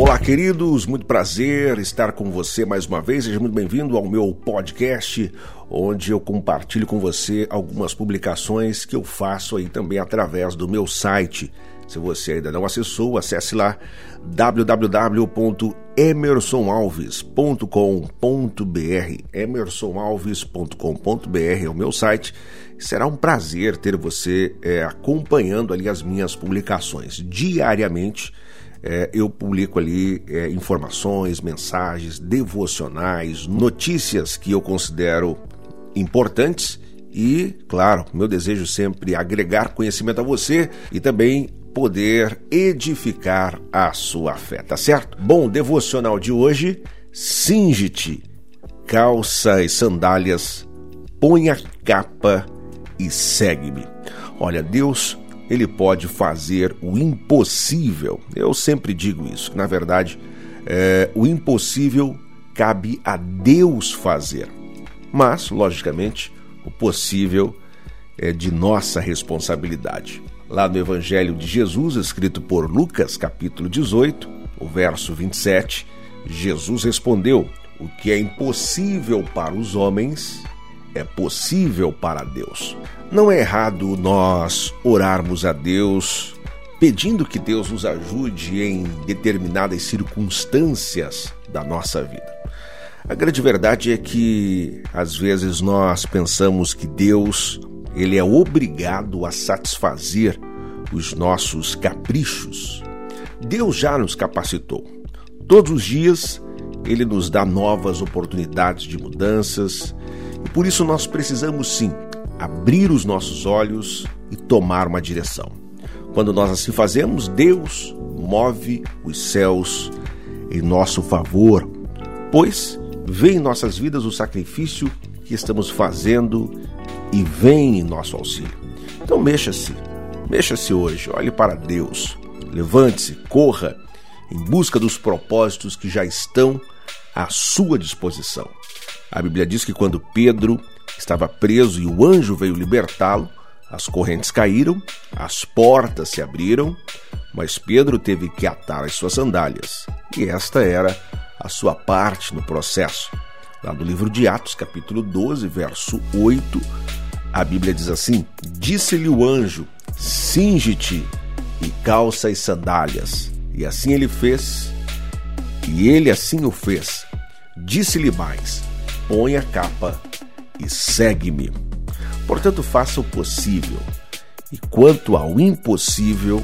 Olá, queridos, muito prazer estar com você mais uma vez. Seja muito bem-vindo ao meu podcast, onde eu compartilho com você algumas publicações que eu faço aí também através do meu site. Se você ainda não acessou, acesse lá www.emersonalves.com.br. emersonalves.com.br é o meu site. Será um prazer ter você é, acompanhando ali as minhas publicações diariamente é, eu publico ali é, informações, mensagens, devocionais, notícias que eu considero importantes e, claro, meu desejo sempre é agregar conhecimento a você e também poder edificar a sua fé, tá certo? Bom, devocional de hoje, cinge-te, calça e sandálias, põe a capa e segue-me. Olha, Deus ele pode fazer o impossível. Eu sempre digo isso, que na verdade é, o impossível cabe a Deus fazer. Mas, logicamente, o possível é de nossa responsabilidade. Lá no Evangelho de Jesus, escrito por Lucas, capítulo 18, o verso 27, Jesus respondeu: O que é impossível para os homens é possível para Deus. Não é errado nós orarmos a Deus pedindo que Deus nos ajude em determinadas circunstâncias da nossa vida. A grande verdade é que às vezes nós pensamos que Deus ele é obrigado a satisfazer os nossos caprichos. Deus já nos capacitou. Todos os dias ele nos dá novas oportunidades de mudanças por isso nós precisamos sim abrir os nossos olhos e tomar uma direção. Quando nós assim fazemos, Deus move os céus em nosso favor, pois vê em nossas vidas o sacrifício que estamos fazendo e vem em nosso auxílio. Então mexa-se, mexa-se hoje, olhe para Deus, levante-se, corra em busca dos propósitos que já estão à sua disposição. A Bíblia diz que quando Pedro estava preso e o anjo veio libertá-lo, as correntes caíram, as portas se abriram, mas Pedro teve que atar as suas sandálias. E esta era a sua parte no processo. Lá no livro de Atos, capítulo 12, verso 8, a Bíblia diz assim: Disse-lhe o anjo: Cinge-te e calça as sandálias. E assim ele fez, e ele assim o fez. Disse-lhe mais: põe a capa e segue-me. Portanto, faça o possível. E quanto ao impossível,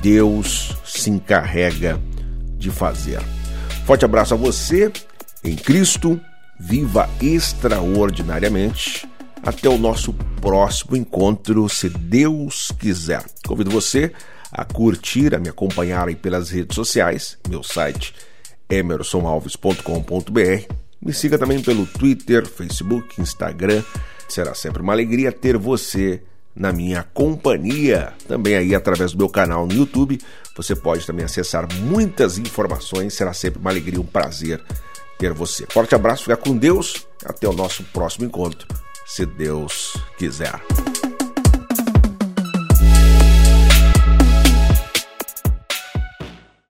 Deus se encarrega de fazer. Forte abraço a você em Cristo. Viva extraordinariamente. Até o nosso próximo encontro, se Deus quiser. Convido você a curtir, a me acompanhar pelas redes sociais, meu site emersonalves.com.br me siga também pelo Twitter, Facebook, Instagram. Será sempre uma alegria ter você na minha companhia. Também aí através do meu canal no YouTube. Você pode também acessar muitas informações. Será sempre uma alegria, um prazer ter você. Forte abraço, fica com Deus. Até o nosso próximo encontro, se Deus quiser.